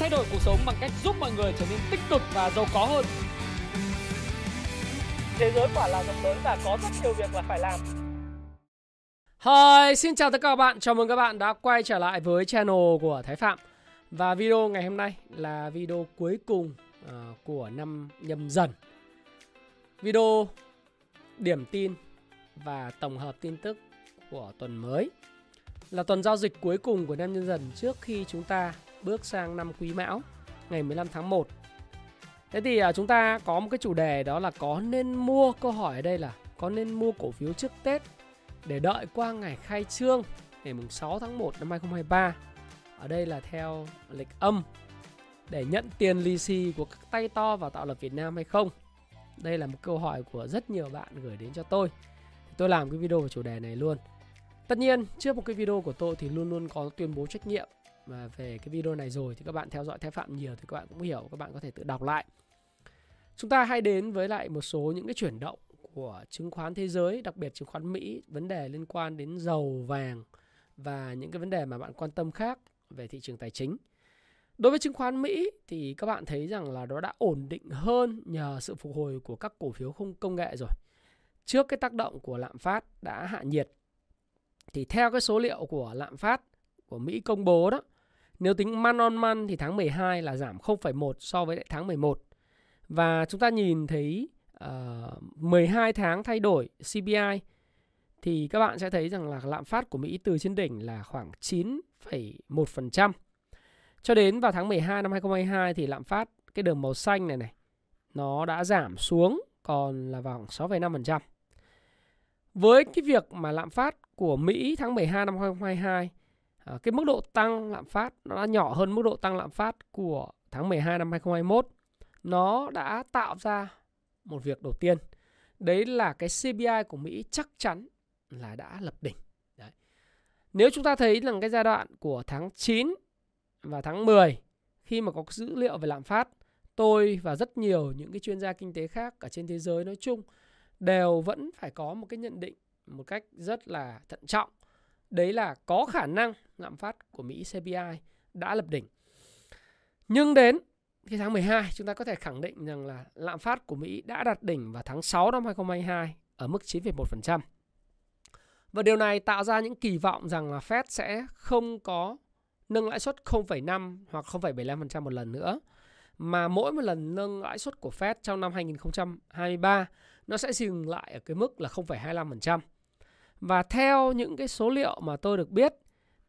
thay đổi cuộc sống bằng cách giúp mọi người trở nên tích cực và giàu có hơn. Thế giới quả là rộng lớn và có rất nhiều việc là phải làm. Hi, xin chào tất cả các bạn. Chào mừng các bạn đã quay trở lại với channel của Thái Phạm. Và video ngày hôm nay là video cuối cùng uh, của năm nhâm dần. Video điểm tin và tổng hợp tin tức của tuần mới là tuần giao dịch cuối cùng của năm nhâm dần trước khi chúng ta bước sang năm Quý Mão ngày 15 tháng 1. Thế thì à, chúng ta có một cái chủ đề đó là có nên mua câu hỏi ở đây là có nên mua cổ phiếu trước Tết để đợi qua ngày khai trương ngày 6 tháng 1 năm 2023. Ở đây là theo lịch âm để nhận tiền lì xì của các tay to vào tạo lập Việt Nam hay không? Đây là một câu hỏi của rất nhiều bạn gửi đến cho tôi. Tôi làm cái video về chủ đề này luôn. Tất nhiên, trước một cái video của tôi thì luôn luôn có tuyên bố trách nhiệm mà về cái video này rồi thì các bạn theo dõi theo Phạm nhiều thì các bạn cũng hiểu, các bạn có thể tự đọc lại. Chúng ta hay đến với lại một số những cái chuyển động của chứng khoán thế giới, đặc biệt chứng khoán Mỹ, vấn đề liên quan đến dầu, vàng và những cái vấn đề mà bạn quan tâm khác về thị trường tài chính. Đối với chứng khoán Mỹ thì các bạn thấy rằng là nó đã ổn định hơn nhờ sự phục hồi của các cổ phiếu không công nghệ rồi. Trước cái tác động của lạm phát đã hạ nhiệt thì theo cái số liệu của lạm phát của Mỹ công bố đó, nếu tính man on man thì tháng 12 là giảm 0,1 so với tháng 11. Và chúng ta nhìn thấy ờ, uh, 12 tháng thay đổi CPI thì các bạn sẽ thấy rằng là lạm phát của Mỹ từ trên đỉnh là khoảng 9,1%. Cho đến vào tháng 12 năm 2022 thì lạm phát cái đường màu xanh này này nó đã giảm xuống còn là vào khoảng 6,5%. Với cái việc mà lạm phát của Mỹ tháng 12 năm 2022 Ờ, cái mức độ tăng lạm phát nó đã nhỏ hơn mức độ tăng lạm phát của tháng 12 năm 2021. Nó đã tạo ra một việc đầu tiên. Đấy là cái CPI của Mỹ chắc chắn là đã lập đỉnh. Đấy. Nếu chúng ta thấy rằng cái giai đoạn của tháng 9 và tháng 10 khi mà có dữ liệu về lạm phát, tôi và rất nhiều những cái chuyên gia kinh tế khác ở trên thế giới nói chung đều vẫn phải có một cái nhận định một cách rất là thận trọng. Đấy là có khả năng lạm phát của Mỹ CPI đã lập đỉnh. Nhưng đến cái tháng 12 chúng ta có thể khẳng định rằng là lạm phát của Mỹ đã đạt đỉnh vào tháng 6 năm 2022 ở mức 9,1%. Và điều này tạo ra những kỳ vọng rằng là Fed sẽ không có nâng lãi suất 0,5 hoặc 0,75% một lần nữa. Mà mỗi một lần nâng lãi suất của Fed trong năm 2023 nó sẽ dừng lại ở cái mức là 0,25%. Và theo những cái số liệu mà tôi được biết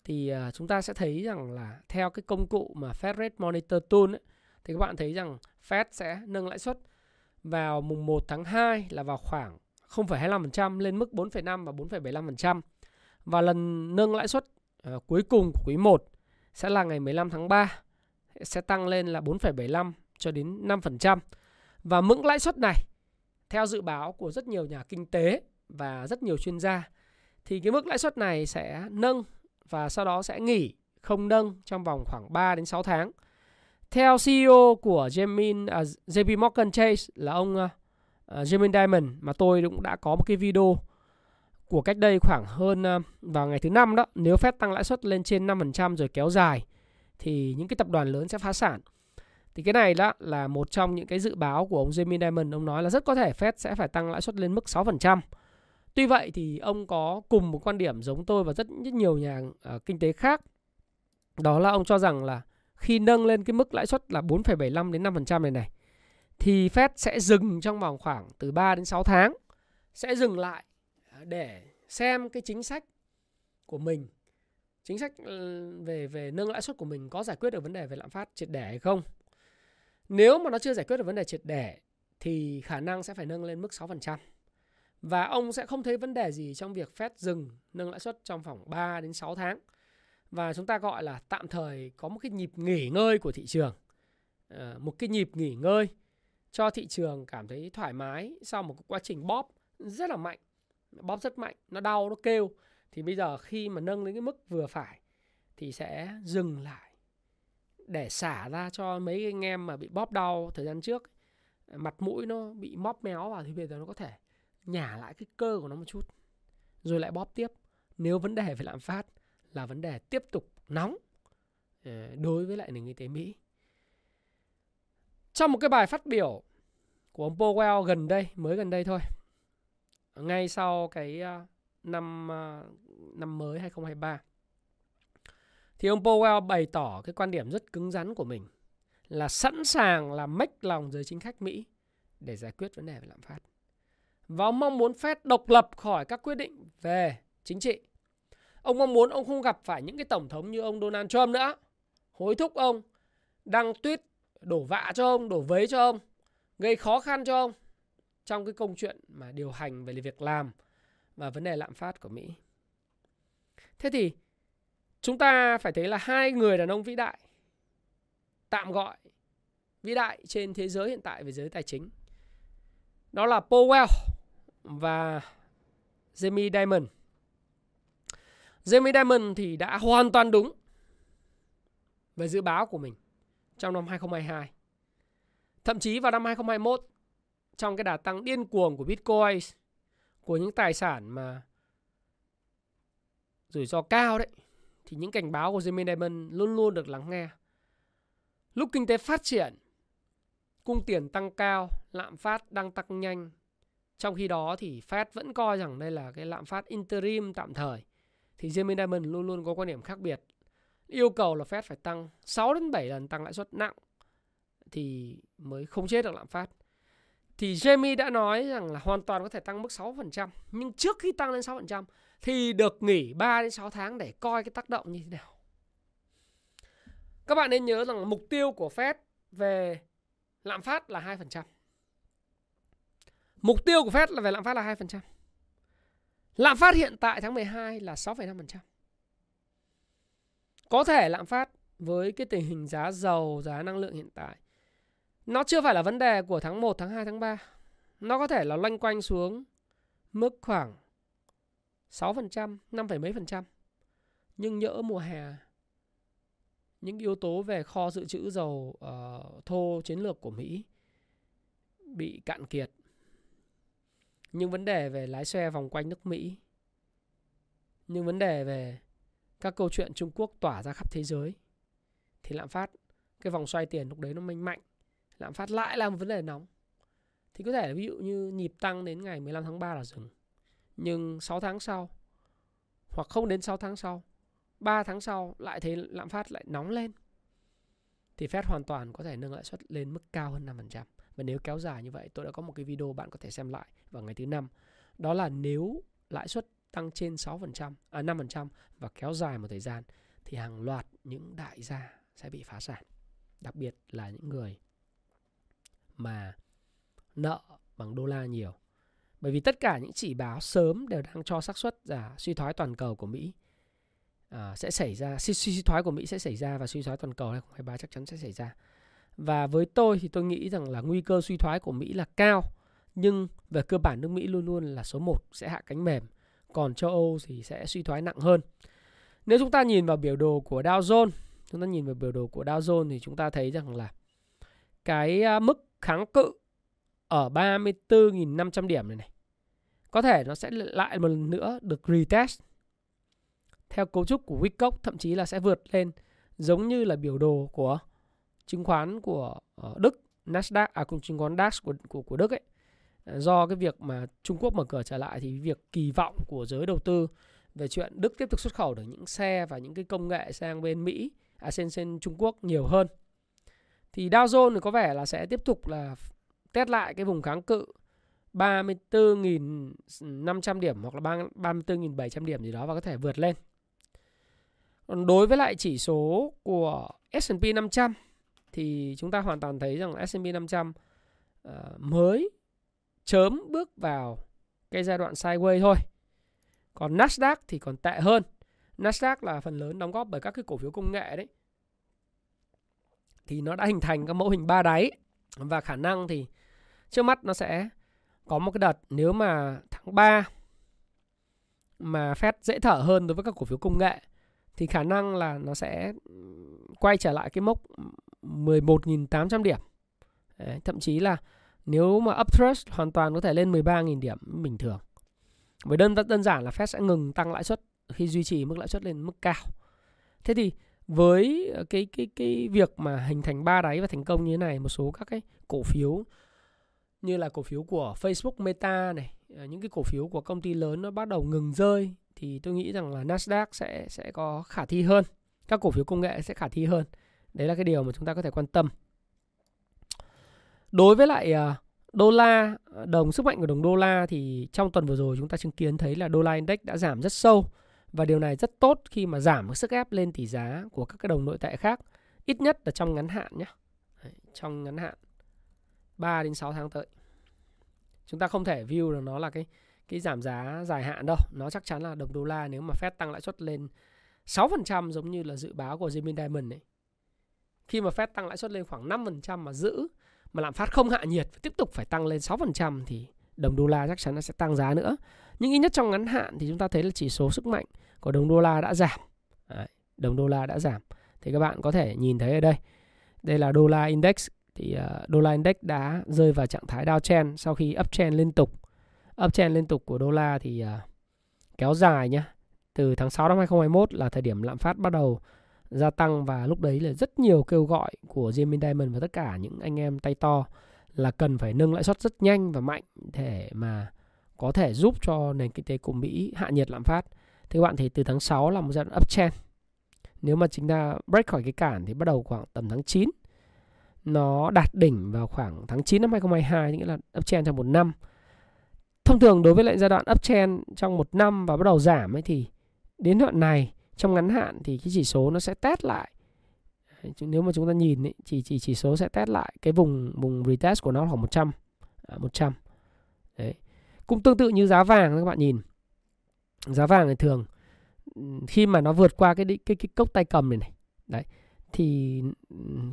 thì à, chúng ta sẽ thấy rằng là theo cái công cụ mà Fed Rate Monitor Tool ấy, thì các bạn thấy rằng Fed sẽ nâng lãi suất vào mùng 1 tháng 2 là vào khoảng 0,25% lên mức 4,5 và 4,75%. Và lần nâng lãi suất uh, cuối cùng của quý 1 sẽ là ngày 15 tháng 3 sẽ tăng lên là 4,75 cho đến 5%. Và mức lãi suất này theo dự báo của rất nhiều nhà kinh tế và rất nhiều chuyên gia thì cái mức lãi suất này sẽ nâng và sau đó sẽ nghỉ không nâng trong vòng khoảng 3 đến 6 tháng. Theo CEO của Jamin, à, uh, JP Morgan Chase là ông uh, Jamin Diamond mà tôi cũng đã có một cái video của cách đây khoảng hơn uh, vào ngày thứ năm đó. Nếu Fed tăng lãi suất lên trên 5% rồi kéo dài thì những cái tập đoàn lớn sẽ phá sản. Thì cái này đó là một trong những cái dự báo của ông Jamie Dimon. Ông nói là rất có thể Fed sẽ phải tăng lãi suất lên mức 6%. Tuy vậy thì ông có cùng một quan điểm giống tôi và rất, rất nhiều nhà uh, kinh tế khác. Đó là ông cho rằng là khi nâng lên cái mức lãi suất là 4,75 đến 5% này này thì Fed sẽ dừng trong vòng khoảng từ 3 đến 6 tháng sẽ dừng lại ờ, để xem cái chính sách của mình chính sách ừ, về về nâng lãi suất của mình có giải quyết được vấn đề về lạm phát triệt để hay không. Nếu mà nó chưa giải quyết được vấn đề triệt để thì khả năng sẽ phải nâng lên mức 6%. Và ông sẽ không thấy vấn đề gì trong việc Fed dừng nâng lãi suất trong vòng 3 đến 6 tháng. Và chúng ta gọi là tạm thời có một cái nhịp nghỉ ngơi của thị trường. Ờ, một cái nhịp nghỉ ngơi cho thị trường cảm thấy thoải mái sau một quá trình bóp rất là mạnh. Bóp rất mạnh, nó đau, nó kêu. Thì bây giờ khi mà nâng đến cái mức vừa phải thì sẽ dừng lại để xả ra cho mấy anh em mà bị bóp đau thời gian trước. Mặt mũi nó bị móp méo vào thì bây giờ nó có thể nhả lại cái cơ của nó một chút rồi lại bóp tiếp nếu vấn đề về lạm phát là vấn đề tiếp tục nóng ờ, đối với lại nền kinh tế Mỹ. Trong một cái bài phát biểu của ông Powell gần đây, mới gần đây thôi. Ngay sau cái ờ, năm ờ, năm mới 2023 thì ông Powell bày tỏ cái quan điểm rất cứng rắn của mình là sẵn sàng làm mách lòng giới chính khách Mỹ để giải quyết vấn đề về lạm phát. Và ông mong muốn Fed độc lập khỏi các quyết định về chính trị. Ông mong muốn ông không gặp phải những cái tổng thống như ông Donald Trump nữa. Hối thúc ông, đăng tweet đổ vạ cho ông, đổ vấy cho ông, gây khó khăn cho ông trong cái công chuyện mà điều hành về việc làm và vấn đề lạm phát của Mỹ. Thế thì chúng ta phải thấy là hai người đàn ông vĩ đại tạm gọi vĩ đại trên thế giới hiện tại về giới tài chính đó là Powell và Jamie Diamond, Jamie Diamond thì đã hoàn toàn đúng về dự báo của mình trong năm 2022. Thậm chí vào năm 2021 trong cái đà tăng điên cuồng của Bitcoin của những tài sản mà rủi ro cao đấy thì những cảnh báo của Jamie Diamond luôn luôn được lắng nghe. Lúc kinh tế phát triển, cung tiền tăng cao, lạm phát đang tăng nhanh. Trong khi đó thì Fed vẫn coi rằng đây là cái lạm phát interim tạm thời. Thì Jamie Dimon luôn luôn có quan điểm khác biệt. Yêu cầu là Fed phải tăng 6 đến 7 lần tăng lãi suất nặng thì mới không chết được lạm phát. Thì Jamie đã nói rằng là hoàn toàn có thể tăng mức 6%. Nhưng trước khi tăng lên 6% thì được nghỉ 3 đến 6 tháng để coi cái tác động như thế nào. Các bạn nên nhớ rằng mục tiêu của Fed về lạm phát là 2%. Mục tiêu của Fed là về lạm phát là 2%. Lạm phát hiện tại tháng 12 là 6,5%. Có thể lạm phát với cái tình hình giá dầu, giá năng lượng hiện tại nó chưa phải là vấn đề của tháng 1, tháng 2, tháng 3. Nó có thể là loanh quanh xuống mức khoảng 6%, 5, mấy phần trăm. Nhưng nhỡ mùa hè những yếu tố về kho dự trữ dầu uh, thô chiến lược của Mỹ bị cạn kiệt. Nhưng vấn đề về lái xe vòng quanh nước Mỹ, nhưng vấn đề về các câu chuyện Trung Quốc tỏa ra khắp thế giới. Thì lạm phát cái vòng xoay tiền lúc đấy nó mạnh mạnh. Lạm phát lại là một vấn đề nóng. Thì có thể là ví dụ như nhịp tăng đến ngày 15 tháng 3 là dừng. Nhưng 6 tháng sau hoặc không đến 6 tháng sau 3 tháng sau lại thấy lạm phát lại nóng lên. Thì Fed hoàn toàn có thể nâng lãi suất lên mức cao hơn 5%. Và nếu kéo dài như vậy, tôi đã có một cái video bạn có thể xem lại vào ngày thứ năm. Đó là nếu lãi suất tăng trên 6%, à 5% và kéo dài một thời gian thì hàng loạt những đại gia sẽ bị phá sản. Đặc biệt là những người mà nợ bằng đô la nhiều. Bởi vì tất cả những chỉ báo sớm đều đang cho xác suất là suy thoái toàn cầu của Mỹ à, sẽ xảy ra, suy, suy thoái của Mỹ sẽ xảy ra và suy thoái toàn cầu 2023 chắc chắn sẽ xảy ra. Và với tôi thì tôi nghĩ rằng là nguy cơ suy thoái của Mỹ là cao. Nhưng về cơ bản nước Mỹ luôn luôn là số 1 sẽ hạ cánh mềm. Còn châu Âu thì sẽ suy thoái nặng hơn. Nếu chúng ta nhìn vào biểu đồ của Dow Jones, chúng ta nhìn vào biểu đồ của Dow Jones thì chúng ta thấy rằng là cái mức kháng cự ở 34.500 điểm này này có thể nó sẽ lại một lần nữa được retest theo cấu trúc của Wyckoff thậm chí là sẽ vượt lên giống như là biểu đồ của chứng khoán của ờ, Đức Nasdaq à cùng chứng khoán DAX của của của Đức ấy ờ, do cái việc mà Trung Quốc mở cửa trở lại thì việc kỳ vọng của giới đầu tư về chuyện Đức tiếp tục xuất khẩu được những xe và những cái công nghệ sang bên Mỹ à sang, sang Trung Quốc nhiều hơn thì Dow Jones thì có vẻ là sẽ tiếp tục là test lại cái vùng kháng cự 34.500 điểm hoặc là 34.700 điểm gì đó và có thể vượt lên. Còn đối với lại chỉ số của S&P 500 thì chúng ta hoàn toàn thấy rằng S&P 500 uh, mới chớm bước vào cái giai đoạn sideways thôi. Còn Nasdaq thì còn tệ hơn. Nasdaq là phần lớn đóng góp bởi các cái cổ phiếu công nghệ đấy thì nó đã hình thành các mẫu hình ba đáy và khả năng thì trước mắt nó sẽ có một cái đợt nếu mà tháng 3 mà Fed dễ thở hơn đối với các cổ phiếu công nghệ thì khả năng là nó sẽ quay trở lại cái mốc 11.800 điểm. Đấy, thậm chí là nếu mà upthrust hoàn toàn có thể lên 13.000 điểm bình thường. Với đơn đơn giản là Fed sẽ ngừng tăng lãi suất khi duy trì mức lãi suất lên mức cao. Thế thì với cái cái cái việc mà hình thành ba đáy và thành công như thế này một số các cái cổ phiếu như là cổ phiếu của Facebook Meta này ờ, những cái cổ phiếu của công ty lớn nó bắt đầu ngừng rơi thì tôi nghĩ rằng là Nasdaq sẽ sẽ có khả thi hơn các cổ phiếu công nghệ sẽ khả thi hơn đấy là cái điều mà chúng ta có thể quan tâm. Đối với lại à, đô la, đồng sức mạnh của đồng đô la thì trong tuần vừa rồi chúng ta chứng kiến thấy là đô la index đã giảm rất sâu. Và điều này rất tốt khi mà giảm sức ép lên tỷ giá của các cái đồng nội tệ khác, ít nhất là trong ngắn hạn nhé trong ngắn hạn 3 đến 6 tháng tới. Chúng ta không thể view là nó là cái cái giảm giá dài hạn đâu. Nó chắc chắn là đồng đô la nếu mà Fed tăng lãi suất lên 6% giống như là dự báo của Jimmy Diamond ấy khi mà Fed tăng lãi suất lên khoảng 5% mà giữ mà lạm phát không hạ nhiệt tiếp tục phải tăng lên 6% thì đồng đô la chắc chắn nó sẽ tăng giá nữa. Nhưng ít nhất trong ngắn hạn thì chúng ta thấy là chỉ số sức mạnh của đồng đô la đã giảm. Đấy, đồng đô la đã giảm. Thì các bạn có thể nhìn thấy ở đây. Đây là đô la index thì uh, đô la index đã rơi vào trạng thái downtrend sau khi uptrend liên tục. Uptrend liên tục của đô la thì uh, kéo dài nhá. Từ tháng 6 năm 2021 là thời điểm lạm phát bắt đầu gia tăng và lúc đấy là rất nhiều kêu gọi của Jamie Dimon và tất cả những anh em tay to là cần phải nâng lãi suất rất nhanh và mạnh để mà có thể giúp cho nền kinh tế của Mỹ hạ nhiệt lạm phát. Thì các bạn thì từ tháng 6 là một giai đoạn uptrend. Nếu mà chúng ta break khỏi cái cản thì bắt đầu khoảng tầm tháng 9. Nó đạt đỉnh vào khoảng tháng 9 năm 2022, nghĩa là uptrend trong một năm. Thông thường đối với lại giai đoạn uptrend trong một năm và bắt đầu giảm ấy thì đến đoạn này trong ngắn hạn thì cái chỉ số nó sẽ test lại. Nếu mà chúng ta nhìn ấy, chỉ chỉ chỉ số sẽ test lại cái vùng vùng retest của nó khoảng 100 à, 100 đấy. Cũng tương tự như giá vàng các bạn nhìn. Giá vàng thì thường khi mà nó vượt qua cái cái cái, cái cốc tay cầm này này đấy thì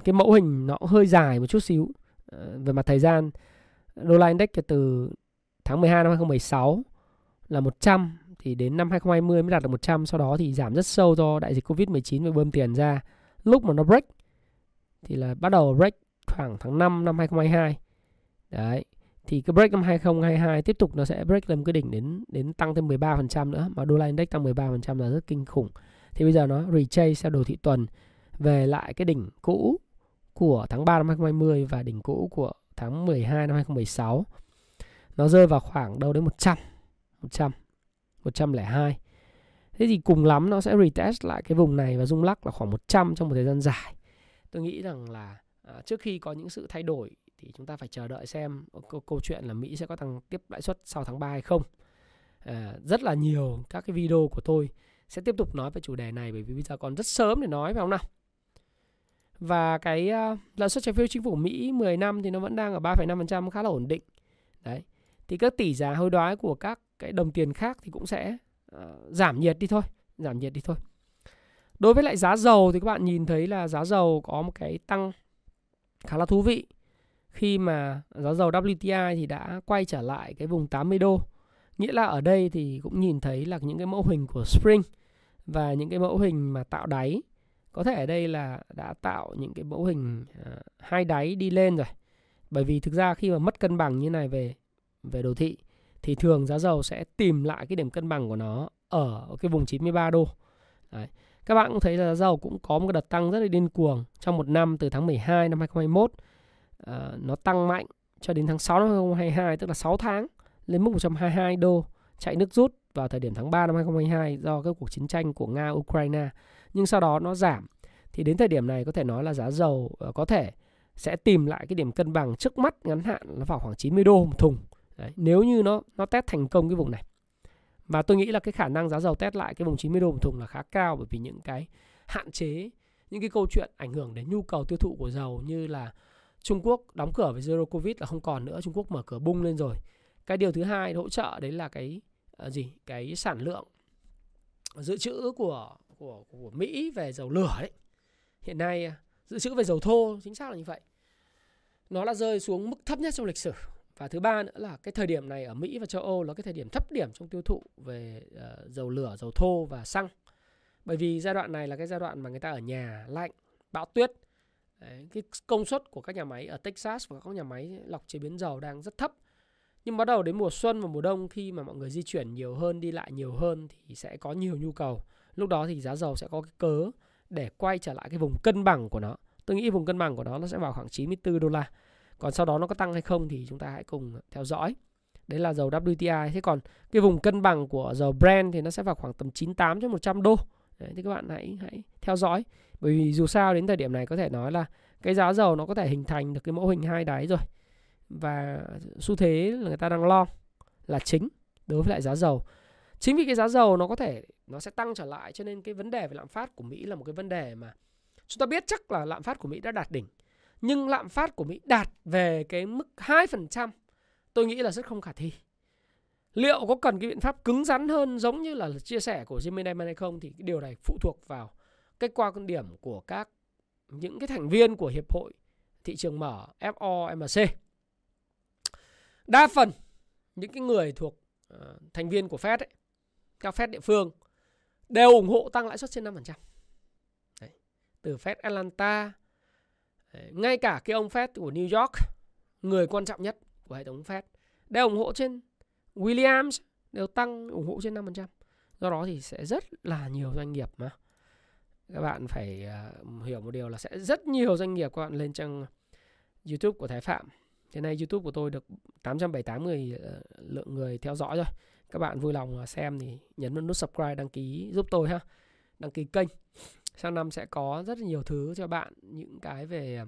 cái mẫu hình nó hơi dài một chút xíu. À, về mặt thời gian đô la index từ tháng 12 năm 2016 là 100 thì đến năm 2020 mới đạt được 100 sau đó thì giảm rất sâu do đại dịch Covid-19 và bơm tiền ra. Lúc mà nó break thì là bắt đầu break khoảng tháng 5 năm 2022. Đấy. Thì cái break năm 2022 tiếp tục nó sẽ break lên cái đỉnh đến đến tăng thêm 13% nữa, mà đô la index tăng 13% là rất kinh khủng. Thì bây giờ nó retrace theo đồ thị tuần về lại cái đỉnh cũ của tháng 3 năm 2020 và đỉnh cũ của tháng 12 năm 2016. Nó rơi vào khoảng đâu đến 100. 100 102 Thế thì cùng lắm nó sẽ retest lại cái vùng này và rung lắc là khoảng 100 trong một thời gian dài Tôi nghĩ rằng là à, trước khi có những sự thay đổi thì chúng ta phải chờ đợi xem câu, câu chuyện là Mỹ sẽ có tăng tiếp lãi suất sau tháng 3 hay không à, Rất là nhiều các cái video của tôi sẽ tiếp tục nói về chủ đề này bởi vì bây giờ còn rất sớm để nói phải không nào và cái uh, lãi suất trái phiếu chính phủ Mỹ 10 năm thì nó vẫn đang ở 3,5% khá là ổn định. Đấy. Thì các tỷ giá hối đoái của các cái đồng tiền khác thì cũng sẽ uh, giảm nhiệt đi thôi giảm nhiệt đi thôi. Đối với lại giá dầu thì các bạn nhìn thấy là giá dầu có một cái tăng khá là thú vị. Khi mà giá dầu WTI thì đã quay trở lại cái vùng 80 đô. Nghĩa là ở đây thì cũng nhìn thấy là những cái mẫu hình của spring và những cái mẫu hình mà tạo đáy. Có thể ở đây là đã tạo những cái mẫu hình uh, hai đáy đi lên rồi. Bởi vì thực ra khi mà mất cân bằng như này về về đồ thị thì thường giá dầu sẽ tìm lại cái điểm cân bằng của nó ở cái vùng 93 đô. Đấy. Các bạn cũng thấy là giá dầu cũng có một cái đợt tăng rất là điên cuồng trong một năm từ tháng 12 năm 2021. À, ờ, nó tăng mạnh cho đến tháng 6 năm 2022 tức là 6 tháng lên mức 122 đô chạy nước rút vào thời điểm tháng 3 năm 2022 do cái cuộc chiến tranh của Nga Ukraine. Nhưng sau đó nó giảm thì đến thời điểm này có thể nói là giá dầu ờ, có thể sẽ tìm lại cái điểm cân bằng trước mắt ngắn hạn nó vào khoảng 90 đô một thùng Đấy, nếu như nó nó test thành công cái vùng này. Và tôi nghĩ là cái khả năng giá dầu test lại cái vùng 90 đô một thùng là khá cao bởi vì những cái hạn chế những cái câu chuyện ảnh hưởng đến nhu cầu tiêu thụ của dầu như là Trung Quốc đóng cửa với zero covid là không còn nữa Trung Quốc mở cửa bung lên rồi. Cái điều thứ hai hỗ trợ đấy là cái uh, gì? Cái sản lượng dự trữ của của của Mỹ về dầu lửa đấy hiện nay à, dự trữ về dầu thô chính xác là như vậy. Nó đã rơi xuống mức thấp nhất trong lịch sử và thứ ba nữa là cái thời điểm này ở Mỹ và châu Âu là cái thời điểm thấp điểm trong tiêu thụ về uh, dầu lửa, dầu thô và xăng. Bởi vì giai đoạn này là cái giai đoạn mà người ta ở nhà lạnh, bão tuyết. Đấy, cái công suất của các nhà máy ở Texas và các nhà máy lọc chế biến dầu đang rất thấp. Nhưng bắt đầu đến mùa xuân và mùa đông khi mà mọi người di chuyển nhiều hơn, đi lại nhiều hơn thì sẽ có nhiều nhu cầu. Lúc đó thì giá dầu sẽ có cái cớ để quay trở lại cái vùng cân bằng của nó. Tôi nghĩ vùng cân bằng của nó nó sẽ vào khoảng 94 đô la. Còn sau đó nó có tăng hay không thì chúng ta hãy cùng theo dõi. Đấy là dầu WTI. Thế còn cái vùng cân bằng của dầu Brent thì nó sẽ vào khoảng tầm 98 cho 100 đô. Đấy, thì các bạn hãy hãy theo dõi. Bởi vì dù sao đến thời điểm này có thể nói là cái giá dầu nó có thể hình thành được cái mẫu hình hai đáy rồi. Và xu thế là người ta đang lo là chính đối với lại giá dầu. Chính vì cái giá dầu nó có thể nó sẽ tăng trở lại cho nên cái vấn đề về lạm phát của Mỹ là một cái vấn đề mà chúng ta biết chắc là lạm phát của Mỹ đã đạt đỉnh. Nhưng lạm phát của Mỹ đạt về cái mức 2% tôi nghĩ là rất không khả thi. Liệu có cần cái biện pháp cứng rắn hơn giống như là chia sẻ của Jimmy Diamond hay không thì cái điều này phụ thuộc vào cái qua quan điểm của các những cái thành viên của hiệp hội thị trường mở FOMC. Đa phần những cái người thuộc uh, thành viên của Fed ấy, các Fed địa phương đều ủng hộ tăng lãi suất trên 5%. Đấy. Từ Fed Atlanta, đấy. ngay cả cái ông Fed của New York, người quan trọng nhất của hệ thống Fed, đều ủng hộ trên Williams đều tăng ủng hộ trên 5%. Do đó thì sẽ rất là nhiều doanh nghiệp mà các bạn phải uh, hiểu một điều là sẽ rất nhiều doanh nghiệp các bạn lên trang YouTube của Thái Phạm. Hiện nay YouTube của tôi được 878 người uh, lượng người theo dõi rồi. Các bạn vui lòng à, xem thì nhấn vào nút subscribe đăng ký giúp tôi ha. Đăng ký kênh. Sang năm sẽ có rất nhiều thứ cho bạn những cái về à,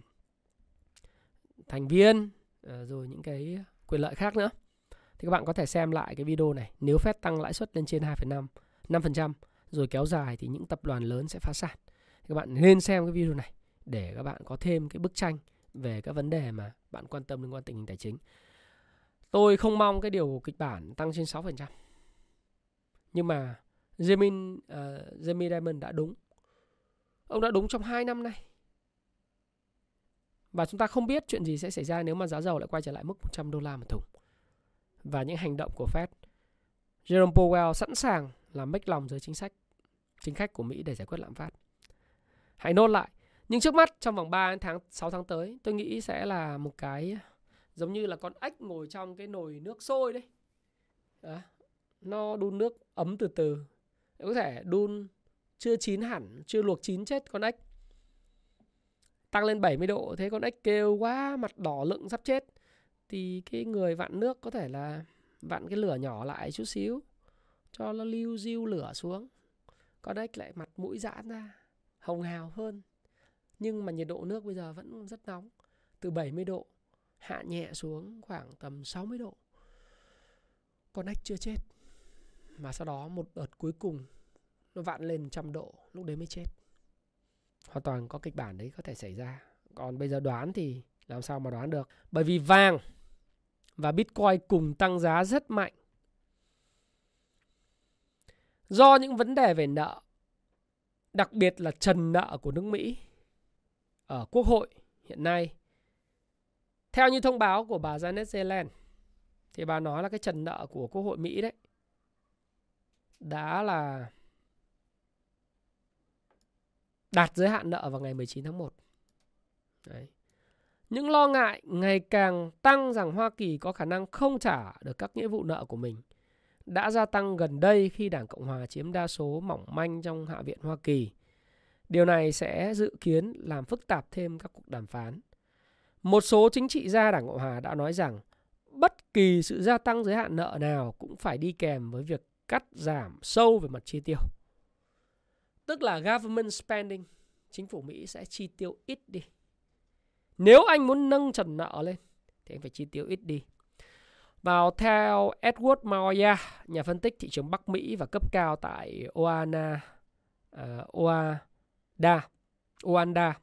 thành viên à, rồi những cái quyền lợi khác nữa. Thì các bạn có thể xem lại cái video này. Nếu Fed tăng lãi suất lên trên 2,5 5% rồi kéo dài thì những tập đoàn lớn sẽ phá sản. Các bạn nên xem cái video này để các bạn có thêm cái bức tranh về các vấn đề mà bạn quan tâm liên quan tình hình tài chính. Tôi không mong cái điều kịch bản tăng trên 6%. Nhưng mà Jimmy, uh, Jimmy Diamond đã đúng. Ông đã đúng trong 2 năm nay. Và chúng ta không biết chuyện gì sẽ xảy ra nếu mà giá dầu lại quay trở lại mức 100 đô la một thùng. Và những hành động của Fed. Jerome Powell sẵn sàng làm mếch lòng giới chính sách chính khách của Mỹ để giải quyết lạm phát. Hãy nốt lại. Nhưng trước mắt trong vòng 3 tháng 6 tháng tới, tôi nghĩ sẽ là một cái giống như là con ếch ngồi trong cái nồi nước sôi đấy. Đó. Nó đun nước ấm từ từ. Có thể đun chưa chín hẳn, chưa luộc chín chết con ếch. Tăng lên 70 độ, thế con ếch kêu quá, mặt đỏ lựng sắp chết. Thì cái người vặn nước có thể là vặn cái lửa nhỏ lại chút xíu cho nó lưu diêu lửa xuống con ếch lại mặt mũi giãn ra hồng hào hơn nhưng mà nhiệt độ nước bây giờ vẫn rất nóng từ 70 độ hạ nhẹ xuống khoảng tầm 60 độ con ếch chưa chết mà sau đó một đợt cuối cùng nó vặn lên trăm độ lúc đấy mới chết. Hoàn toàn có kịch bản đấy có thể xảy ra. Còn bây giờ đoán thì làm sao mà đoán được? Bởi vì vàng và bitcoin cùng tăng giá rất mạnh. Do những vấn đề về nợ, đặc biệt là trần nợ của nước Mỹ ở Quốc hội hiện nay. Theo như thông báo của bà Janet Yellen, thì bà nói là cái trần nợ của Quốc hội Mỹ đấy đã là đạt giới hạn nợ vào ngày 19 tháng 1. Đấy. Những lo ngại ngày càng tăng rằng Hoa Kỳ có khả năng không trả được các nghĩa vụ nợ của mình đã gia tăng gần đây khi Đảng Cộng Hòa chiếm đa số mỏng manh trong Hạ viện Hoa Kỳ. Điều này sẽ dự kiến làm phức tạp thêm các cuộc đàm phán. Một số chính trị gia Đảng Cộng Hòa đã nói rằng bất kỳ sự gia tăng giới hạn nợ nào cũng phải đi kèm với việc cắt giảm sâu về mặt chi tiêu. Tức là government spending, chính phủ Mỹ sẽ chi tiêu ít đi. Nếu anh muốn nâng trần nợ lên thì anh phải chi tiêu ít đi. Vào theo Edward Moya, nhà phân tích thị trường Bắc Mỹ và cấp cao tại Oana, uh, Oanda, Oanda,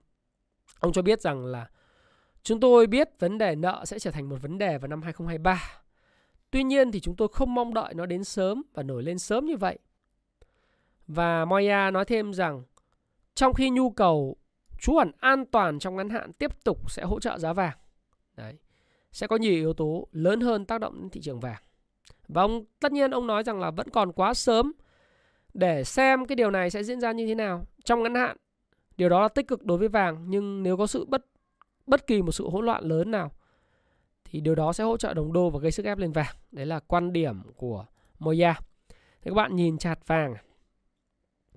ông cho biết rằng là chúng tôi biết vấn đề nợ sẽ trở thành một vấn đề vào năm 2023. Tuy nhiên thì chúng tôi không mong đợi nó đến sớm và nổi lên sớm như vậy. Và Moya nói thêm rằng, trong khi nhu cầu trú ẩn an toàn trong ngắn hạn tiếp tục sẽ hỗ trợ giá vàng. Đấy, sẽ có nhiều yếu tố lớn hơn tác động đến thị trường vàng. Và ông, tất nhiên ông nói rằng là vẫn còn quá sớm để xem cái điều này sẽ diễn ra như thế nào trong ngắn hạn. Điều đó là tích cực đối với vàng, nhưng nếu có sự bất bất kỳ một sự hỗn loạn lớn nào, thì điều đó sẽ hỗ trợ đồng đô và gây sức ép lên vàng. Đấy là quan điểm của Moya. Thế các bạn nhìn chặt vàng.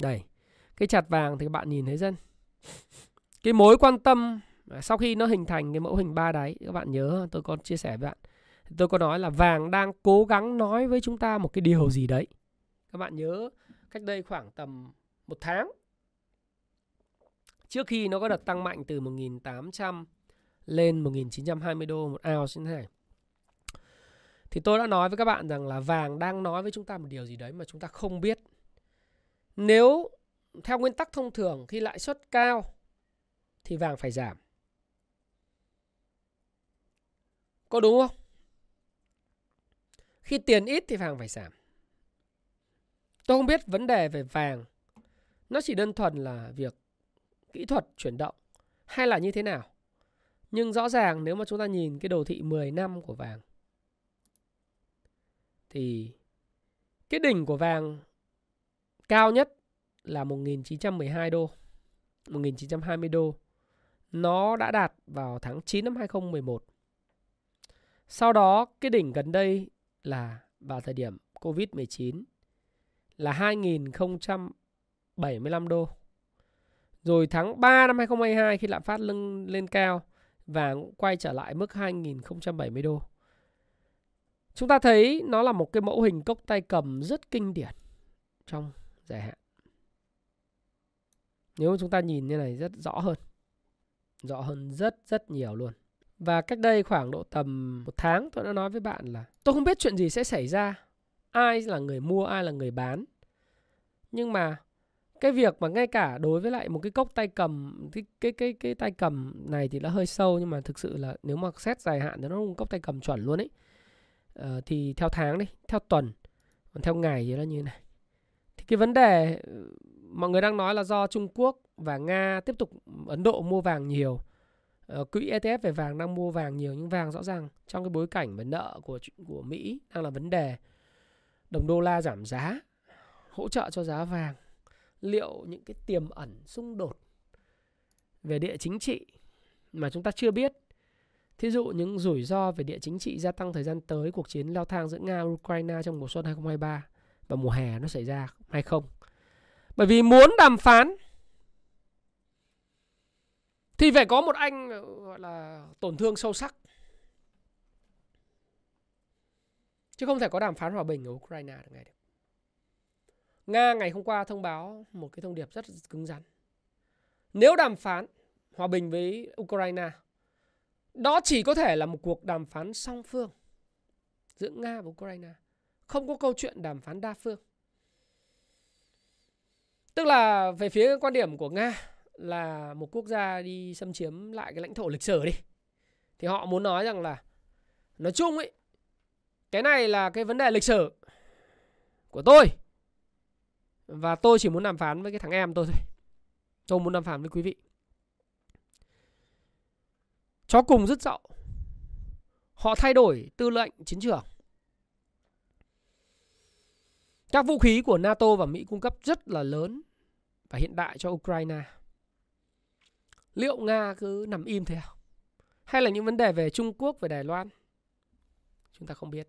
Đây. cái chặt vàng thì các bạn nhìn thấy dân. Cái mối quan tâm à, sau khi nó hình thành cái mẫu hình ba đáy, các bạn nhớ, tôi có chia sẻ với bạn. Tôi có nói là vàng đang cố gắng nói với chúng ta một cái điều gì đấy. Các bạn nhớ, cách đây khoảng tầm một tháng, trước khi nó có đợt tăng mạnh từ 1.800 lên 1.920 đô một ounce như thế này. Thì tôi đã nói với các bạn rằng là vàng đang nói với chúng ta một điều gì đấy mà chúng ta không biết nếu theo nguyên tắc thông thường khi lãi suất cao thì vàng phải giảm. Có đúng không? Khi tiền ít thì vàng phải giảm. Tôi không biết vấn đề về vàng, nó chỉ đơn thuần là việc kỹ thuật chuyển động hay là như thế nào. Nhưng rõ ràng nếu mà chúng ta nhìn cái đồ thị 10 năm của vàng thì cái đỉnh của vàng cao nhất là 1912 đô, 1920 đô. Nó đã đạt vào tháng 9 năm 2011. Sau đó cái đỉnh gần đây là vào thời điểm Covid-19 là 2075 đô. Rồi tháng 3 năm 2022 khi lạm phát lưng lên cao và cũng quay trở lại mức 2070 đô. Chúng ta thấy nó là một cái mẫu hình cốc tay cầm rất kinh điển trong dài hạn. Nếu chúng ta nhìn như này rất rõ hơn. Rõ hơn rất rất nhiều luôn. Và cách đây khoảng độ tầm một tháng tôi đã nói với bạn là tôi không biết chuyện gì sẽ xảy ra. Ai là người mua, ai là người bán. Nhưng mà cái việc mà ngay cả đối với lại một cái cốc tay cầm cái cái cái cái tay cầm này thì nó hơi sâu nhưng mà thực sự là nếu mà xét dài hạn thì nó không cốc tay cầm chuẩn luôn ấy ờ, thì theo tháng đi theo tuần còn theo ngày thì nó như này cái vấn đề ừ, mọi người đang nói là do Trung Quốc và Nga tiếp tục Ấn Độ mua vàng nhiều. Ờ, quỹ ETF về vàng đang mua vàng nhiều, nhưng vàng rõ ràng trong cái bối cảnh về nợ của của Mỹ đang là vấn đề. Đồng đô la giảm giá, hỗ trợ cho giá vàng. Liệu những cái tiềm ẩn xung đột về địa chính trị mà chúng ta chưa biết, Thí dụ những rủi ro về địa chính trị gia tăng thời gian tới, cuộc chiến leo thang giữa Nga và Ukraine trong mùa xuân 2023 và mùa hè nó xảy ra hay không. Bởi vì muốn đàm phán thì phải có một anh, gọi là, tổn thương sâu sắc. Chứ không thể có đàm phán hòa bình ở Ukraine được ngày được. Nga ngày hôm qua thông báo một cái thông điệp rất cứng rắn. Nếu đàm phán hòa bình với Ukraine, đó chỉ có thể là một cuộc đàm phán song phương giữa Nga và Ukraine. Không có câu chuyện đàm phán đa phương. Tức là về phía quan điểm của Nga là một quốc gia đi xâm chiếm lại cái lãnh thổ lịch sử đi. Thì họ muốn nói rằng là, nói chung ấy, cái này là cái vấn đề lịch sử của tôi. Và tôi chỉ muốn đàm phán với cái thằng em tôi thôi. Tôi muốn đàm phán với quý vị. Chó cùng rất dậu. Họ thay đổi tư lệnh chiến trường. Các vũ khí của NATO và Mỹ cung cấp rất là lớn và hiện đại cho Ukraine. Liệu Nga cứ nằm im thế không? Hay là những vấn đề về Trung Quốc, về Đài Loan? Chúng ta không biết.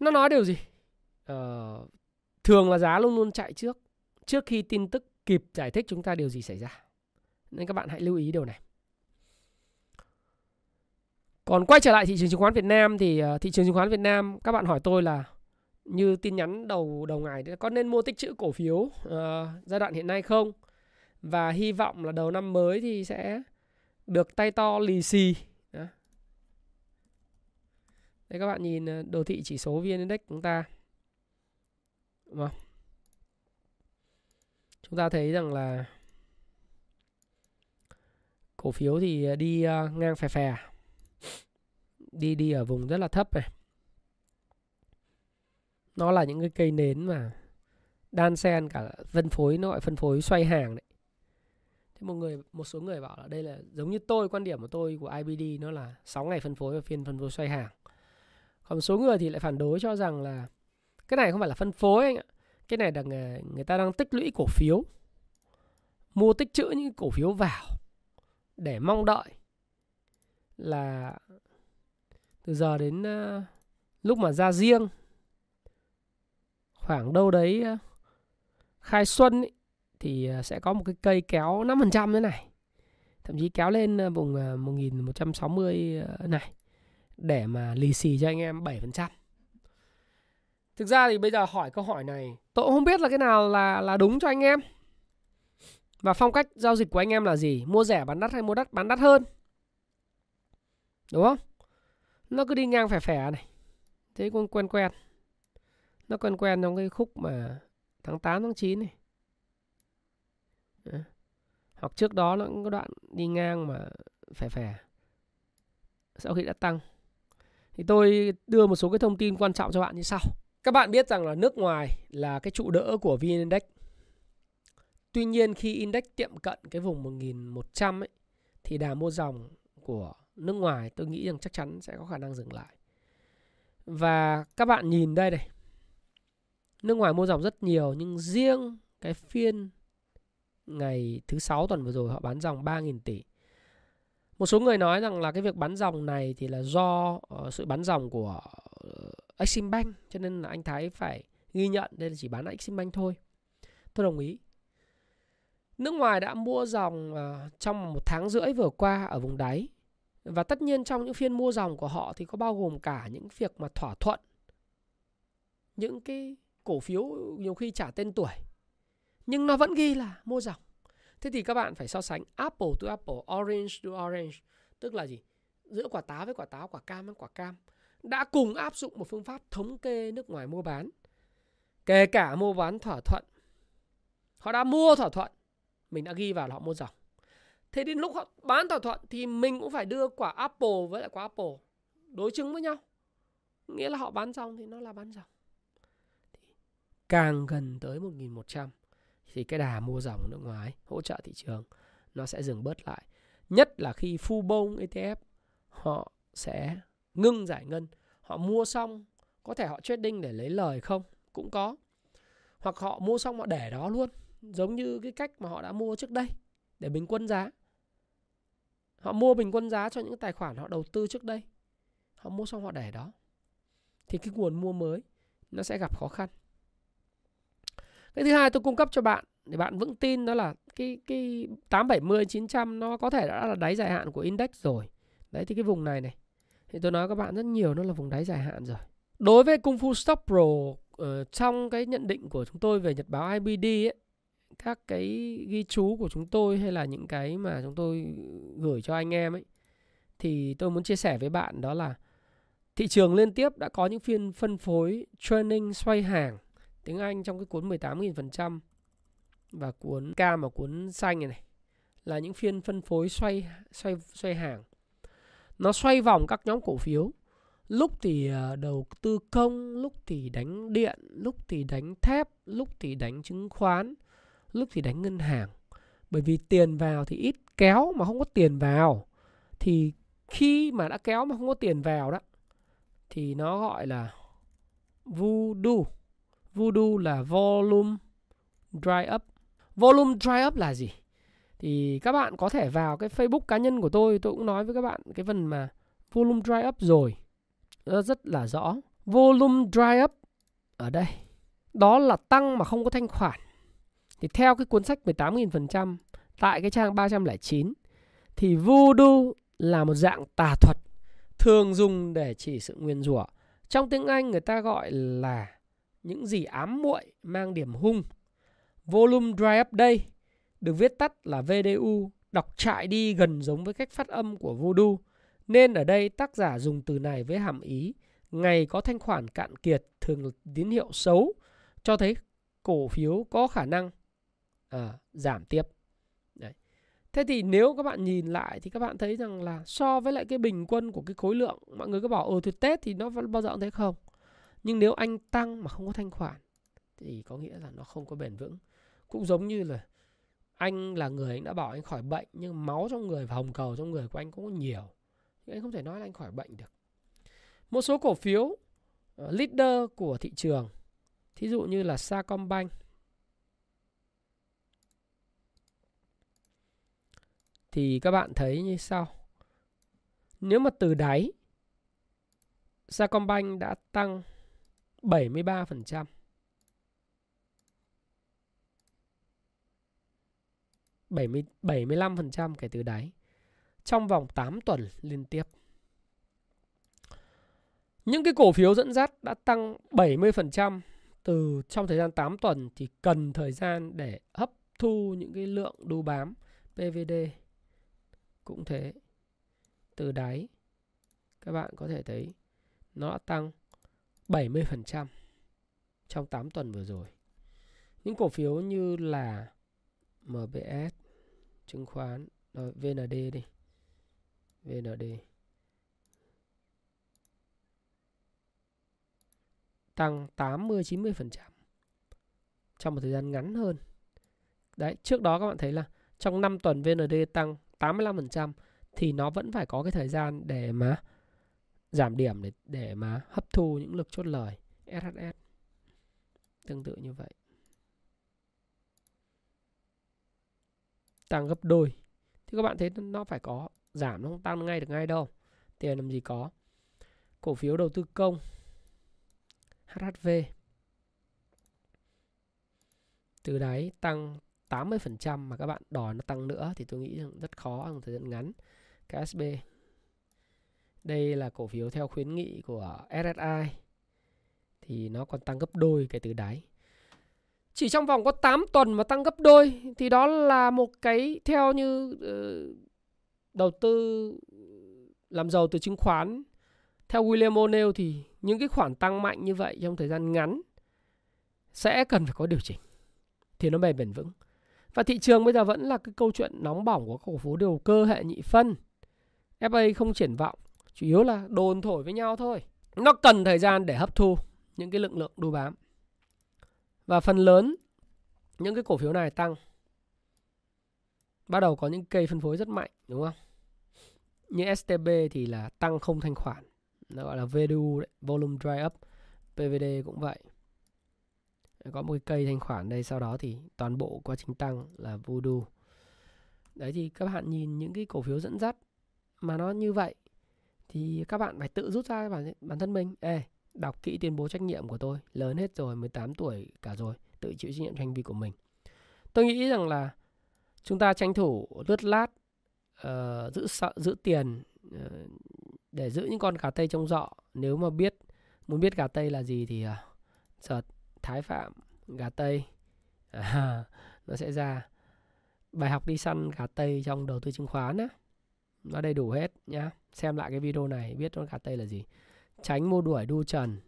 Nó nói điều gì? Ờ, thường là giá luôn luôn chạy trước. Trước khi tin tức kịp giải thích chúng ta điều gì xảy ra. Nên các bạn hãy lưu ý điều này. Còn quay trở lại thị trường chứng khoán Việt Nam thì ờ, thị trường chứng khoán Việt Nam các bạn hỏi tôi là như tin nhắn đầu đầu ngày có nên mua tích trữ cổ phiếu uh, giai đoạn hiện nay không? Và hy vọng là đầu năm mới thì sẽ được tay to lì xì. Đó. Đây các bạn nhìn ờ, đồ thị chỉ số VN Index chúng ta. Đúng không? Chúng ta thấy rằng là cổ phiếu thì ờ, đi ngang phè phè đi đi ở vùng rất là thấp này nó là những cái cây nến mà đan xen cả phân phối nó gọi phân phối xoay hàng đấy. Thế một người một số người bảo là đây là giống như tôi quan điểm của tôi của IBD nó là 6 ngày phân phối và phiên phân phối xoay hàng. Còn một số người thì lại phản đối cho rằng là cái này không phải là phân phối anh ạ. Cái này là người, người ta đang tích lũy cổ phiếu mua tích trữ những cổ phiếu vào để mong đợi là từ giờ đến uh, lúc mà ra riêng khoảng đâu đấy ờ, khai xuân ý, thì ờ, sẽ có một cái cây kéo 5% thế này. Thậm chí kéo lên ờ, vùng 1160 này để mà lì xì cho anh em 7%. Thực ra thì bây giờ hỏi câu hỏi này tôi cũng không biết là cái nào là là đúng cho anh em. Và phong cách giao dịch của anh em là gì? Mua rẻ bán đắt hay mua đắt bán đắt hơn? Đúng không? Nó cứ đi ngang phẻ phẻ này. Thế quen quen quen. Nó quen quen trong cái khúc mà tháng 8 tháng 9 này. Hoặc trước đó nó cũng có đoạn đi ngang mà phè phè Sau khi đã tăng. Thì tôi đưa một số cái thông tin quan trọng cho bạn như sau. Các bạn biết rằng là nước ngoài là cái trụ đỡ của VN Index. Tuy nhiên khi index tiệm cận cái vùng 1100 ấy, thì đà mua dòng của nước ngoài tôi nghĩ rằng chắc chắn sẽ có khả năng dừng lại. Và các bạn nhìn đây này. Nước ngoài mua dòng rất nhiều nhưng riêng cái phiên ngày thứ sáu tuần vừa rồi họ bán dòng 3.000 tỷ. Một số người nói rằng là cái việc bán dòng này thì là do uh, sự bán dòng của uh, Exim Bank cho nên là anh Thái phải ghi nhận đây là chỉ bán Exim Bank thôi. Tôi đồng ý. Nước ngoài đã mua dòng uh, trong một tháng rưỡi vừa qua ở vùng đáy và tất nhiên trong những phiên mua dòng của họ thì có bao gồm cả những việc mà thỏa thuận những cái cổ phiếu nhiều khi trả tên tuổi nhưng nó vẫn ghi là mua dòng. Thế thì các bạn phải so sánh apple to apple, orange to orange, tức là gì? Giữa quả táo với quả táo, quả cam với quả cam đã cùng áp dụng một phương pháp thống kê nước ngoài mua bán. Kể cả mua bán thỏa thuận. Họ đã mua thỏa thuận, mình đã ghi vào là họ mua dòng. Thế đến lúc họ bán thỏa thuận thì mình cũng phải đưa quả Apple với lại quả Apple đối chứng với nhau. Nghĩa là họ bán dòng thì nó là bán dòng. Càng gần tới 1.100 thì cái đà mua dòng nước ngoài hỗ trợ thị trường, nó sẽ dừng bớt lại. Nhất là khi Fubon ETF họ sẽ ngưng giải ngân. Họ mua xong, có thể họ trading để lấy lời không? Cũng có. Hoặc họ mua xong họ để đó luôn. Giống như cái cách mà họ đã mua trước đây, để bình quân giá. Họ mua bình quân giá cho những tài khoản họ đầu tư trước đây. Họ mua xong họ để đó. Thì cái nguồn mua mới, nó sẽ gặp khó khăn. Cái thứ hai tôi cung cấp cho bạn để bạn vững tin đó là cái cái 870 900 nó có thể đã là đáy dài hạn của index rồi. Đấy thì cái vùng này này. Thì tôi nói các bạn rất nhiều nó là vùng đáy dài hạn rồi. Đối với Kung Fu Stop Pro uh, trong cái nhận định của chúng tôi về nhật báo IBD ấy, các cái ghi chú của chúng tôi hay là những cái mà chúng tôi gửi cho anh em ấy thì tôi muốn chia sẻ với bạn đó là thị trường liên tiếp đã có những phiên phân phối training xoay hàng tiếng Anh trong cái cuốn 18.000% và cuốn cam và cuốn xanh này, này là những phiên phân phối xoay xoay xoay hàng. Nó xoay vòng các nhóm cổ phiếu. Lúc thì ờ, đầu tư công, lúc thì đánh điện, lúc thì đánh thép, lúc thì đánh chứng khoán, lúc thì đánh ngân hàng. Bởi vì tiền vào thì ít, kéo mà không có tiền vào thì khi mà đã kéo mà không có tiền vào đó thì nó gọi là voodoo. Voodoo là volume dry up. Volume dry up là gì? Thì các bạn có thể vào cái Facebook cá nhân của tôi, tôi cũng nói với các bạn cái phần mà volume dry up rồi. Nó rất là rõ. Volume dry up ở đây. Đó là tăng mà không có thanh khoản. Thì theo cái cuốn sách 18.000% tại cái trang 309 thì voodoo là một dạng tà thuật thường dùng để chỉ sự nguyền rủa. Trong tiếng Anh người ta gọi là những gì ám muội mang điểm hung. Volume Dry Up Day được viết tắt là VDU, đọc trại đi gần giống với cách phát âm của Voodoo. Nên ở đây tác giả dùng từ này với hàm ý ngày có thanh khoản cạn kiệt thường là tín hiệu xấu cho thấy cổ phiếu có khả năng à, giảm tiếp. Đấy. Thế thì nếu các bạn nhìn lại thì các bạn thấy rằng là so với lại cái bình quân của cái khối lượng mọi người cứ bảo ờ, ừ thì Tết thì nó bao giờ cũng thế không? Nhưng nếu anh tăng mà không có thanh khoản thì có nghĩa là nó không có bền vững. Cũng giống như là anh là người anh đã bảo anh khỏi bệnh nhưng máu trong người và hồng cầu trong người của anh cũng có nhiều. Nhưng anh không thể nói là anh khỏi bệnh được. Một số cổ phiếu uh, leader của thị trường thí dụ như là Sacombank. Thì các bạn thấy như sau. Nếu mà từ đáy Sacombank đã tăng 73%. 70 75% kể từ đáy, trong vòng 8 tuần liên tiếp. Những cái cổ phiếu dẫn dắt đã tăng 70% từ trong thời gian 8 tuần thì cần thời gian để hấp thu những cái lượng đu bám PVD cũng thế, từ đáy, các bạn có thể thấy nó đã tăng 70% trong 8 tuần vừa rồi. Những cổ phiếu như là MBS, chứng khoán, rồi VND đi. VND. Tăng 80 90% trong một thời gian ngắn hơn. Đấy, trước đó các bạn thấy là trong 5 tuần VND tăng 85% thì nó vẫn phải có cái thời gian để mà giảm điểm để để mà hấp thu những lực chốt lời SHS. Tương tự như vậy. Tăng gấp đôi. Thì các bạn thấy nó phải có giảm nó không tăng ngay được ngay đâu. Tiền làm gì có. Cổ phiếu đầu tư công HHV từ đáy tăng 80% mà các bạn đòi nó tăng nữa thì tôi nghĩ rằng rất khó trong thời gian ngắn. KSB đây là cổ phiếu theo khuyến nghị của SSI thì nó còn tăng gấp đôi kể từ đáy. Chỉ trong vòng có 8 tuần mà tăng gấp đôi thì đó là một cái theo như ờ, đầu tư làm giàu từ chứng khoán theo William O'Neill thì những cái khoản tăng mạnh như vậy trong thời gian ngắn sẽ cần phải có điều chỉnh thì nó bền bền vững. Và thị trường bây giờ vẫn là cái câu chuyện nóng bỏng của cổ phiếu điều cơ hệ nhị phân. FA không triển vọng, chủ yếu là đồn thổi với nhau thôi. Nó cần thời gian để hấp thu những cái lượng lượng đu bám. Và phần lớn những cái cổ phiếu này tăng bắt đầu có những cây phân phối rất mạnh đúng không? Như STB thì là tăng không thanh khoản. Nó gọi là VDU đấy, volume dry up. PVD cũng vậy. Có một cái cây thanh khoản đây sau đó thì toàn bộ quá trình tăng là voodoo. Đấy thì các bạn nhìn những cái cổ phiếu dẫn dắt mà nó như vậy thì các bạn phải tự rút ra bản, bản thân mình. Ê, đọc kỹ tuyên bố trách nhiệm của tôi lớn hết rồi 18 tuổi cả rồi tự chịu trách nhiệm cho hành vi của mình. Tôi nghĩ rằng là chúng ta tranh thủ lướt lát uh, giữ sợ giữ tiền uh, để giữ những con gà tây trong dọ nếu mà biết muốn biết gà tây là gì thì ờ, uh, search thái phạm gà tây à, nó sẽ ra. Bài học đi săn gà tây trong đầu tư chứng khoán á nó đầy đủ hết nhá. Xem lại cái video này biết con gà tây là gì. Tránh mua đuổi đu trần.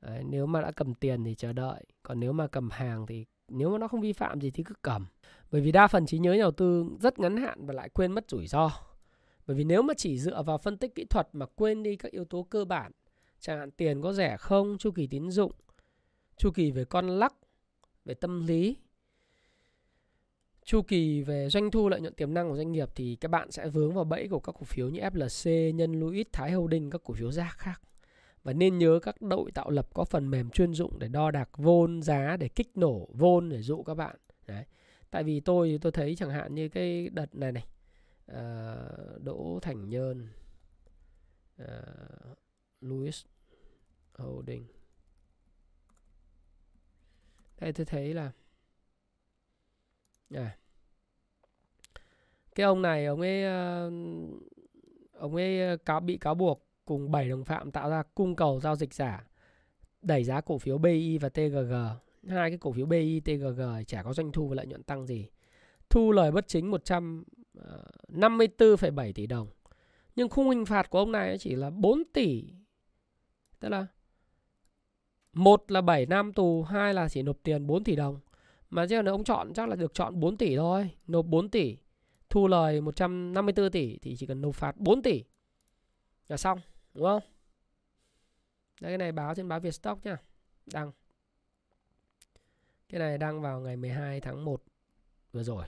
Đấy, nếu mà đã cầm tiền thì chờ đợi. Còn nếu mà cầm hàng thì nếu mà nó không vi phạm gì thì cứ cầm. Bởi vì đa phần trí nhớ nhà đầu tư rất ngắn hạn và lại quên mất rủi ro. Bởi vì nếu mà chỉ dựa vào phân tích kỹ thuật mà quên đi các yếu tố cơ bản chẳng hạn tiền có rẻ không chu kỳ tín dụng chu kỳ về con lắc về tâm lý chu kỳ về doanh thu lợi nhuận tiềm năng của doanh nghiệp thì các bạn sẽ vướng vào bẫy của các cổ phiếu như FLC, Nhân Louis, Thái Holding, các cổ phiếu giá khác. Và nên nhớ các đội tạo lập có phần mềm chuyên dụng để đo đạc vôn giá để kích nổ vôn để dụ các bạn. Đấy. Tại vì tôi tôi thấy chẳng hạn như cái đợt này này à, Đỗ Thành Nhơn ờ, à, Louis Holding đây tôi thấy là à. cái ông này ông ấy ờ, ông ấy ờ, cáo bị cáo buộc cùng 7 đồng phạm tạo ra cung cầu giao dịch giả đẩy giá cổ phiếu BI và TGG hai cái cổ phiếu BI TGG chả có doanh thu và lợi nhuận tăng gì. Thu lời bất chính 154,7 ờ, tỷ đồng. Nhưng khung hình phạt của ông này chỉ là 4 tỷ tức là một là 7 năm tù hai là chỉ nộp tiền 4 tỷ đồng mà chứ nếu ông chọn chắc là được chọn 4 tỷ thôi. Nộp 4 tỷ thu lời 154 tỷ thì chỉ cần nộp phạt 4 tỷ là xong đúng không? Đây cái này báo trên báo Vietstock nha. đăng. Cái này đăng vào ngày 12 tháng 1 vừa rồi.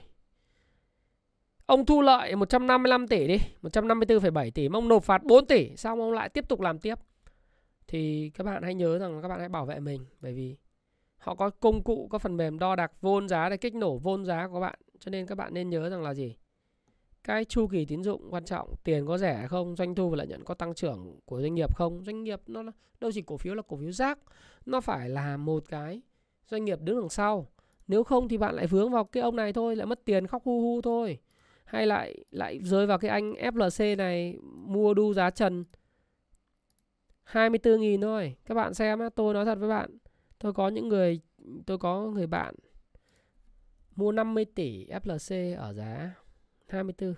Ông thu lợi 155 tỷ đi 154,7 tỷ mà ông nộp phạt 4 tỷ Xong ông lại tiếp tục làm tiếp. Thì các bạn hãy nhớ rằng các bạn hãy bảo vệ mình Bởi vì họ có công cụ, có phần mềm đo đạc vôn giá để kích nổ vôn giá của bạn. Cho nên các bạn nên nhớ rằng là gì? Cái chu kỳ tín dụng quan trọng, tiền có rẻ không, doanh thu và lợi nhuận có tăng trưởng của doanh nghiệp không? Doanh nghiệp nó đâu chỉ cổ phiếu là cổ phiếu rác, nó phải là một cái doanh nghiệp đứng đằng sau. nếu không thì bạn lại vướng vào cái ông này thôi lại mất tiền khóc hu hu thôi hay lại lại rơi vào cái anh FLC này mua đu giá trần 24.000 thôi các bạn xem tôi nói thật với bạn tôi có những người tôi có người bạn mua 50 tỷ FLC ở giá 24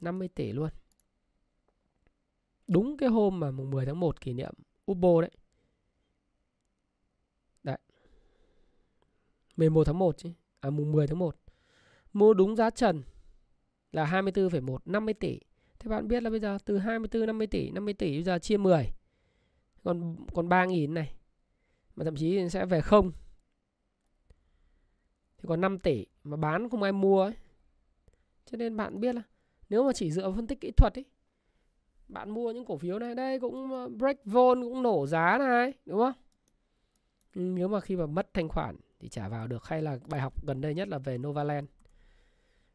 50 tỷ luôn. Đúng cái hôm mà mùng 10 tháng 1 kỷ niệm Ubo đấy. Đấy. 11 tháng 1 chứ à mùng 10 tháng 1 mua đúng giá trần là 24,1 50 tỷ. Thế bạn biết là bây giờ từ 24 50 tỷ, 50 tỷ bây giờ chia 10. Còn còn 3 nghìn này. Mà thậm chí sẽ về không. Thì còn 5 tỷ mà bán không ai mua ấy. Cho nên bạn biết là nếu mà chỉ dựa vào phân tích kỹ thuật ấy, bạn mua những cổ phiếu này, đây cũng ờ, break vol cũng nổ giá này, đúng không nếu mà khi mà mất thanh khoản thì trả vào được, hay là bài học gần đây nhất là về Novaland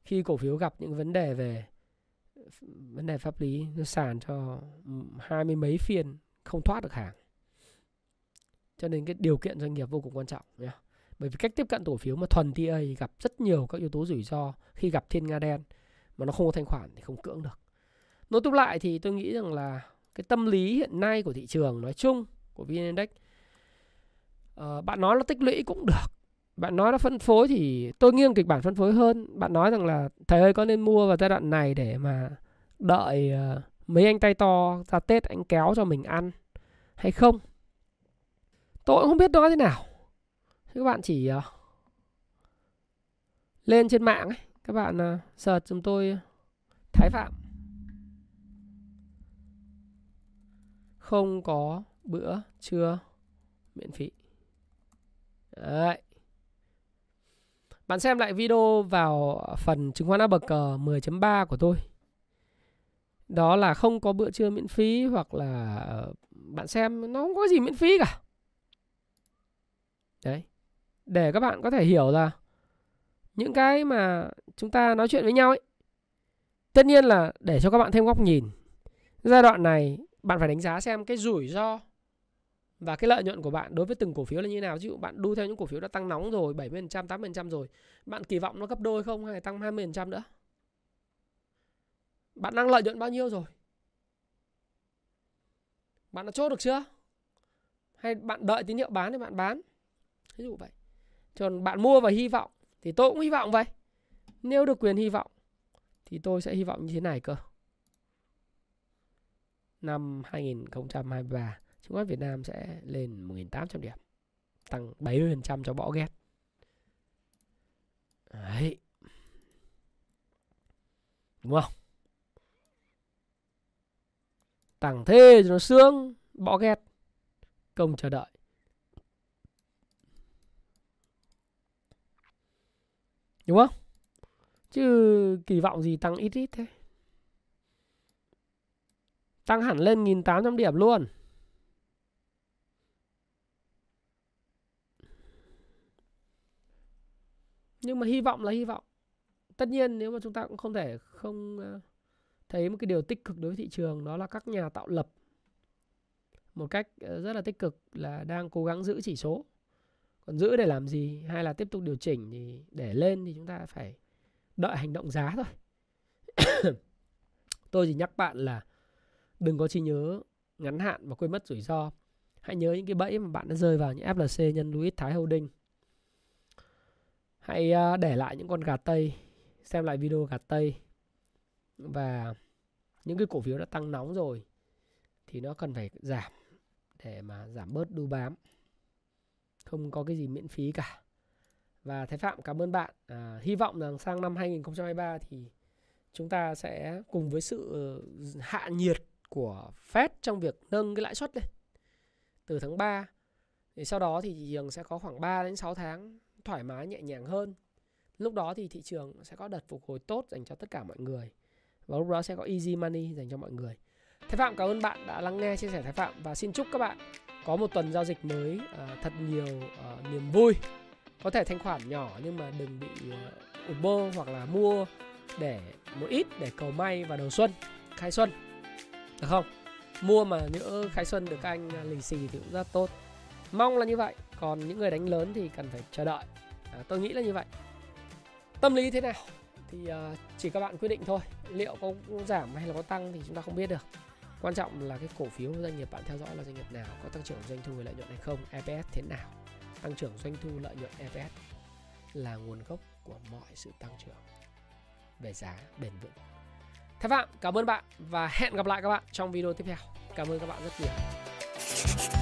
khi cổ phiếu gặp những vấn đề về, vấn đề pháp lý, nó sàn cho hai mươi mấy phiên không thoát được hàng. Cho nên cái điều kiện doanh nghiệp vô cùng quan trọng nhé bởi vì cách tiếp cận cổ phiếu mà thuần TA gặp rất nhiều các yếu tố rủi ro khi gặp thiên nga đen mà nó không có thanh khoản thì không cưỡng được. Nói tóm lại thì tôi nghĩ rằng là cái tâm lý hiện nay của thị trường nói chung của vn index uh, bạn nói nó tích lũy cũng được. Bạn nói nó phân phối thì tôi nghiêng kịch bản phân phối hơn. Bạn nói rằng là thầy ơi có nên mua vào giai đoạn này để mà đợi uh, mấy anh tay to ra tết anh kéo cho mình ăn hay không? Tôi cũng không biết nói thế nào. Các bạn chỉ uh, lên trên mạng ấy các bạn uh, search chúng tôi ờ, thái phạm. Không có bữa trưa miễn phí. Đấy. Bạn xem lại video vào phần chứng khoán A bậc 10.3 của tôi. Đó là không có bữa trưa miễn phí hoặc là ờ, bạn xem nó không có gì miễn phí cả. Đấy. Để các bạn có thể hiểu là những cái mà chúng ta nói chuyện với nhau ấy. Tất nhiên là để cho các bạn thêm góc nhìn. Giai đoạn này, bạn phải đánh giá xem cái rủi ro và cái lợi nhuận của bạn đối với từng cổ phiếu là như nào ví dụ bạn đu theo những cổ phiếu đã tăng nóng rồi 70% 80% rồi, bạn kỳ vọng nó gấp đôi không hay tăng 20% nữa bạn đang lợi nhuận bao nhiêu rồi? Bạn đã chốt được chưa? Hay bạn đợi tín hiệu bán thì bạn bán? Ví dụ vậy. Còn bạn mua và hy vọng thì tôi cũng hy vọng vậy. Nếu được quyền hy vọng thì tôi sẽ hy vọng như thế này cơ. Năm 2023 chứng khoán Việt Nam sẽ lên 1.800 điểm, tăng 70% cho bỏ ghét. Đấy. Đúng không? Tảng thê cho nó sướng bỏ ghét công chờ đợi. Đúng không? Chứ kỳ vọng gì tăng ít ít thế? Tăng hẳn lên 1.800 điểm luôn. Nhưng mà hy vọng là hy vọng. Tất nhiên nếu mà chúng ta cũng không thể không ờ, thấy một cái điều tích cực đối với thị trường, đó là các nhà tạo lập một cách ờ, rất là tích cực là đang cố gắng giữ chỉ số. Còn giữ để làm gì hay là tiếp tục điều chỉnh thì để lên thì chúng ta phải đợi hành động giá thôi. Tôi chỉ nhắc bạn là đừng có trí nhớ ngắn hạn và quên mất rủi ro. Hãy nhớ những cái bẫy mà bạn đã rơi vào như FLC nhân Louis Thái Holding. Hãy à, để lại những con gà tây, xem lại video gà tây và những cái cổ phiếu đã tăng nóng rồi thì nó cần phải giảm để mà giảm bớt đu bám. Không có cái gì miễn phí cả. Và Thái Phạm cảm ơn bạn. À, hy vọng rằng sang năm 2023 thì chúng ta sẽ cùng với sự ờ, hạ nhiệt của Fed trong việc nâng cái lãi suất lên từ tháng 3 thì sau đó thì thị trường sẽ có khoảng 3 đến 6 tháng thoải mái nhẹ nhàng hơn. Lúc đó thì thị trường sẽ có đợt phục hồi tốt dành cho tất cả mọi người và lúc đó sẽ có easy money dành cho mọi người. Thái Phạm cảm ơn bạn đã lắng nghe chia sẻ Thái Phạm và xin chúc các bạn có một tuần giao dịch mới uh, thật nhiều uh, niềm vui. Có thể thanh khoản nhỏ nhưng mà đừng bị à, uh, ụt bô hoặc là mua để một ít để cầu may vào đầu xuân khai xuân. Được không? Mua mà nhỡ khai xuân được các anh lì xì thì cũng rất tốt. Mong là như vậy. Còn những người đánh lớn thì cần phải chờ đợi. À, tôi nghĩ là như vậy. Tâm lý thế nào? Thì uh, chỉ các bạn quyết định thôi. Liệu có giảm hay là có tăng thì chúng ta không biết được. Quan trọng là cái cổ phiếu doanh nghiệp bạn theo dõi là doanh nghiệp nào có tăng trưởng doanh thu lợi nhuận hay không EPS thế nào. Tăng trưởng doanh thu lợi nhuận EPS là nguồn gốc của mọi sự tăng trưởng về giá bền vững. Thái Phạm cảm ơn bạn và hẹn gặp lại các bạn trong video tiếp theo. Cảm ơn các bạn rất nhiều.